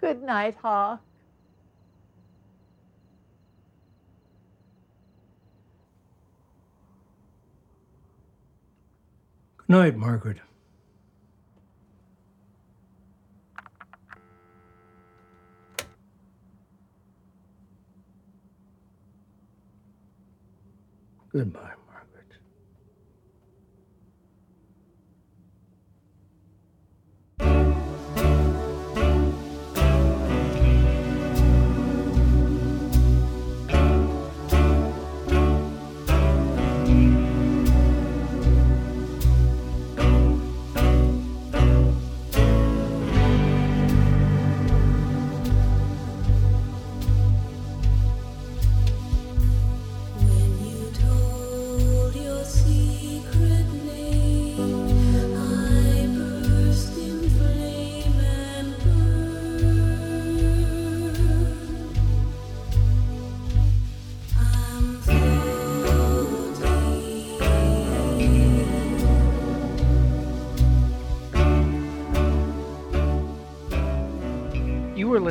Good night, Hawk. Good night, Margaret. Goodbye.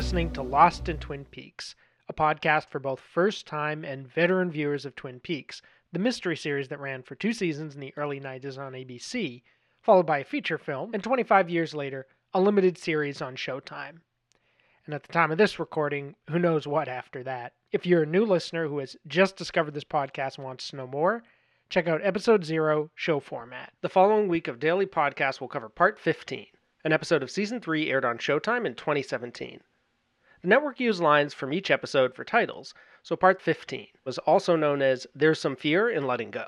Listening to Lost in Twin Peaks, a podcast for both first time and veteran viewers of Twin Peaks, the mystery series that ran for two seasons in the early 90s on ABC, followed by a feature film, and 25 years later, a limited series on Showtime. And at the time of this recording, who knows what after that. If you're a new listener who has just discovered this podcast and wants to know more, check out episode 0 show format. The following week of daily podcast will cover part 15. An episode of season 3 aired on Showtime in 2017. The network used lines from each episode for titles, so part 15 was also known as There's Some Fear in Letting Go.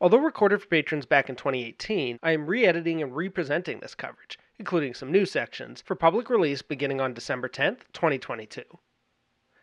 Although recorded for patrons back in 2018, I am re editing and representing this coverage, including some new sections, for public release beginning on December 10th, 2022.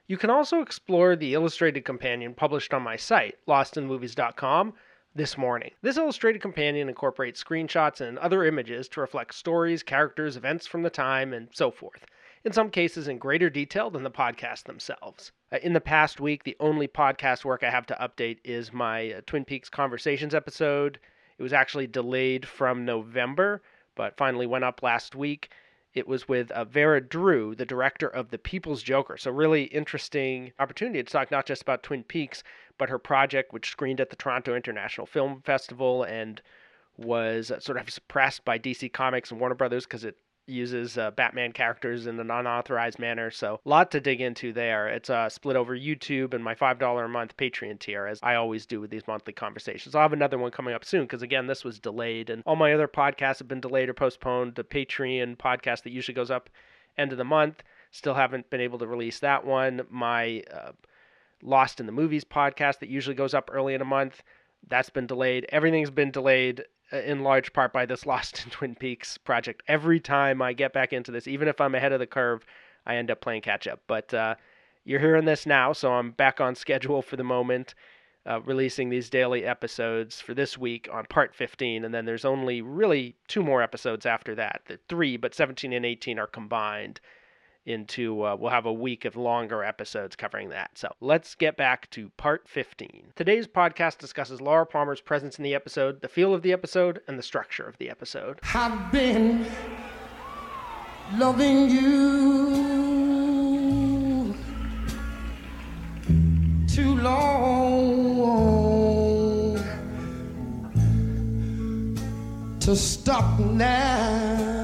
You can also explore the illustrated companion published on my site, lostinmovies.com, this morning. This illustrated companion incorporates screenshots and other images to reflect stories, characters, events from the time, and so forth in some cases in greater detail than the podcast themselves. Uh, in the past week, the only podcast work I have to update is my uh, Twin Peaks Conversations episode. It was actually delayed from November, but finally went up last week. It was with uh, Vera Drew, the director of The People's Joker. So, really interesting opportunity to talk not just about Twin Peaks, but her project, which screened at the Toronto International Film Festival and was uh, sort of suppressed by DC Comics and Warner Brothers because it uses uh, Batman characters in an unauthorized manner. So, a lot to dig into there. It's uh, split over YouTube and my $5 a month Patreon tier, as I always do with these monthly conversations. I'll have another one coming up soon because, again, this was delayed, and all my other podcasts have been delayed or postponed. The Patreon podcast that usually goes up end of the month, still haven't been able to release that one. My uh, Lost in the Movies podcast that usually goes up early in a month. That's been delayed. Everything's been delayed uh, in large part by this Lost in Twin Peaks project. Every time I get back into this, even if I'm ahead of the curve, I end up playing catch up. But uh, you're hearing this now, so I'm back on schedule for the moment, uh, releasing these daily episodes for this week on part 15. And then there's only really two more episodes after that. The three, but 17 and 18 are combined into uh, we'll have a week of longer episodes covering that. So let's get back to part 15. Today's podcast discusses Laura Palmer's presence in the episode, the feel of the episode, and the structure of the episode. I've been loving you too long to stop now.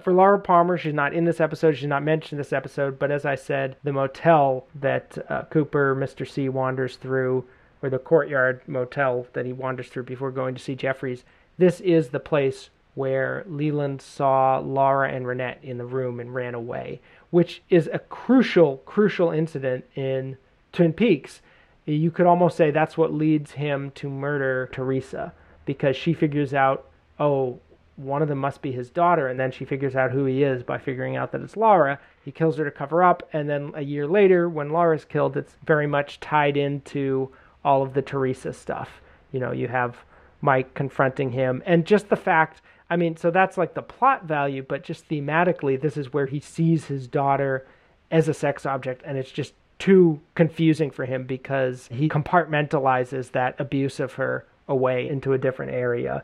For Laura Palmer, she's not in this episode. She's not mentioned this episode. But as I said, the motel that uh, Cooper, Mr. C, wanders through, or the courtyard motel that he wanders through before going to see Jeffries, this is the place where Leland saw Laura and Ronette in the room and ran away. which is a crucial, crucial incident in Twin Peaks. You could almost say that's what leads him to murder Teresa because she figures out, oh, one of them must be his daughter, and then she figures out who he is by figuring out that it's Laura. He kills her to cover up, and then a year later, when Laura's killed, it's very much tied into all of the Teresa stuff. You know, you have Mike confronting him, and just the fact. I mean, so that's like the plot value, but just thematically, this is where he sees his daughter as a sex object, and it's just too confusing for him because he compartmentalizes that abuse of her away into a different area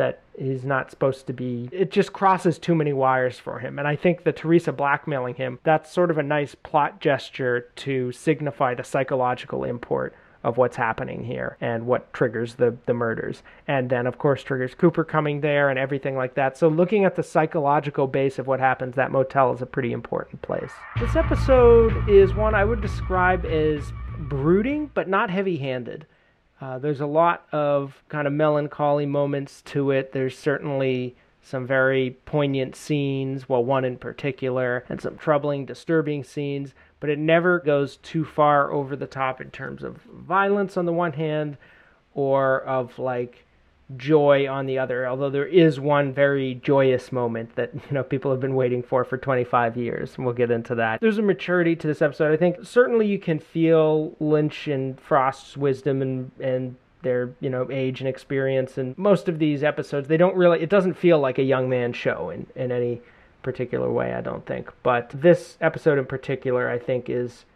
that he's not supposed to be. It just crosses too many wires for him. And I think the Teresa blackmailing him, that's sort of a nice plot gesture to signify the psychological import of what's happening here and what triggers the the murders and then of course triggers Cooper coming there and everything like that so looking at the psychological base of what happens that motel is a pretty important place this episode is one I would describe as brooding but not heavy-handed uh, there's a lot of kind of melancholy moments to it. There's certainly some very poignant scenes, well, one in particular, and some troubling, disturbing scenes, but it never goes too far over the top in terms of violence on the one hand or of like joy on the other although there is one very joyous moment that you know people have been waiting for for 25 years and we'll get into that. There's a maturity to this episode. I think certainly you can feel lynch and frost's wisdom and and their you know age and experience and most of these episodes. They don't really it doesn't feel like a young man show in in any particular way i don't think. But this episode in particular i think is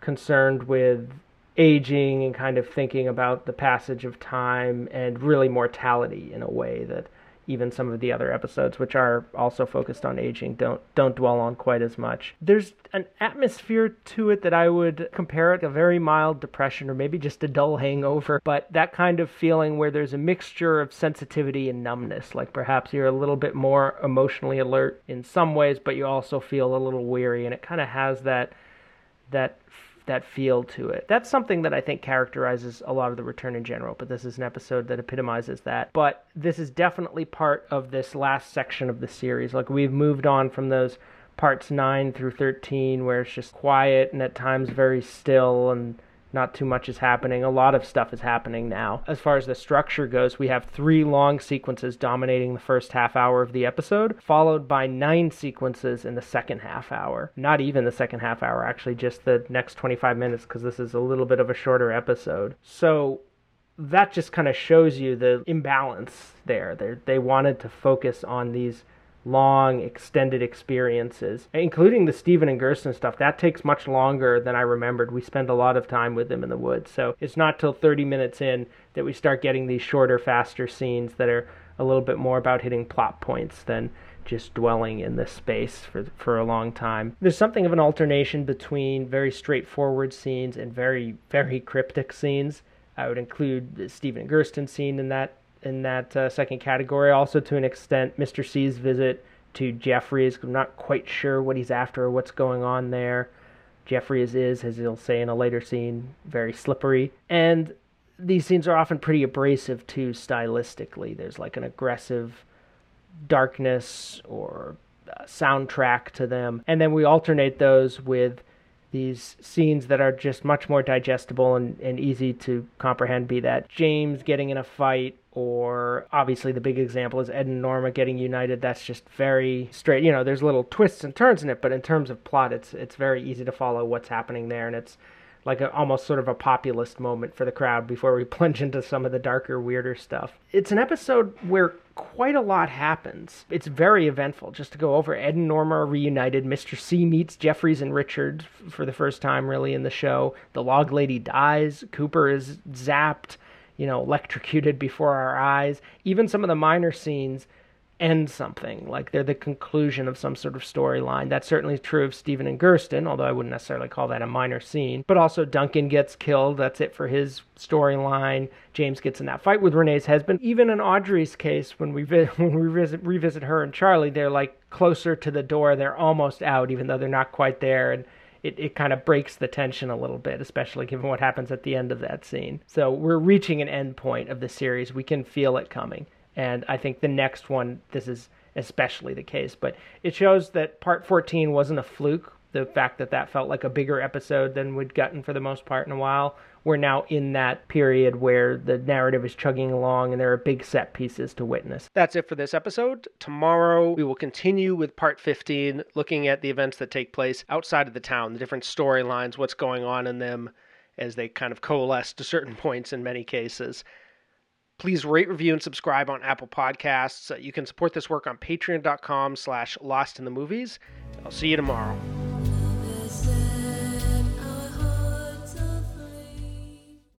concerned with aging and kind of thinking about the passage of time and really mortality in a way that even some of the other episodes which are also focused on aging don't don't dwell on quite as much. There's an atmosphere to it that i would compare it to a very mild depression or maybe just a dull hangover but that kind of feeling where there's a mixture of sensitivity and numbness. Like perhaps you're a little bit more emotionally alert in some ways but you also feel a little weary and it kind of has that that that feel to it. That's something that I think characterizes a lot of the return in general, but this is an episode that epitomizes that. But this is definitely part of this last section of the series. Like we've moved on from those parts 9 through 13 where it's just quiet and at times very still and not too much is happening. A lot of stuff is happening now. As far as the structure goes, we have three long sequences dominating the first half hour of the episode, followed by nine sequences in the second half hour. Not even the second half hour, actually, just the next 25 minutes, because this is a little bit of a shorter episode. So that just kind of shows you the imbalance there. They're, they wanted to focus on these long extended experiences including the Steven and Gersten stuff that takes much longer than I remembered we spend a lot of time with them in the woods so it's not till 30 minutes in that we start getting these shorter faster scenes that are a little bit more about hitting plot points than just dwelling in this space for for a long time. There's something of an alternation between very straightforward scenes and very very cryptic scenes. I would include the Steven Gersten scene in that in that uh, second category. Also, to an extent, Mr. C's visit to Jeffries. I'm not quite sure what he's after or what's going on there. Jeffries is, as he'll say in a later scene, very slippery. And these scenes are often pretty abrasive too, stylistically. There's like an aggressive darkness or uh, soundtrack to them. And then we alternate those with these scenes that are just much more digestible and, and easy to comprehend be that James getting in a fight or obviously the big example is Ed and Norma getting united. That's just very straight. You know, there's little twists and turns in it, but in terms of plot, it's it's very easy to follow what's happening there, and it's like a, almost sort of a populist moment for the crowd before we plunge into some of the darker, weirder stuff. It's an episode where quite a lot happens. It's very eventful. Just to go over, Ed and Norma are reunited. Mr. C meets Jeffries and Richard for the first time, really, in the show. The log lady dies. Cooper is zapped you know, electrocuted before our eyes. Even some of the minor scenes end something, like they're the conclusion of some sort of storyline. That's certainly true of Steven and Gersten, although I wouldn't necessarily call that a minor scene. But also Duncan gets killed, that's it for his storyline. James gets in that fight with Renee's husband. Even in Audrey's case, when we vi- when we revisit, revisit her and Charlie, they're like closer to the door. They're almost out, even though they're not quite there. And it, it kind of breaks the tension a little bit, especially given what happens at the end of that scene. So we're reaching an end point of the series. We can feel it coming. And I think the next one, this is especially the case. But it shows that part 14 wasn't a fluke. the fact that that felt like a bigger episode than we'd gotten for the most part in a while. We're now in that period where the narrative is chugging along and there are big set pieces to witness. That's it for this episode. Tomorrow we will continue with part 15, looking at the events that take place outside of the town, the different storylines, what's going on in them as they kind of coalesce to certain points in many cases. Please rate, review, and subscribe on Apple Podcasts. Uh, you can support this work on patreon.com slash lost in the movies. I'll see you tomorrow.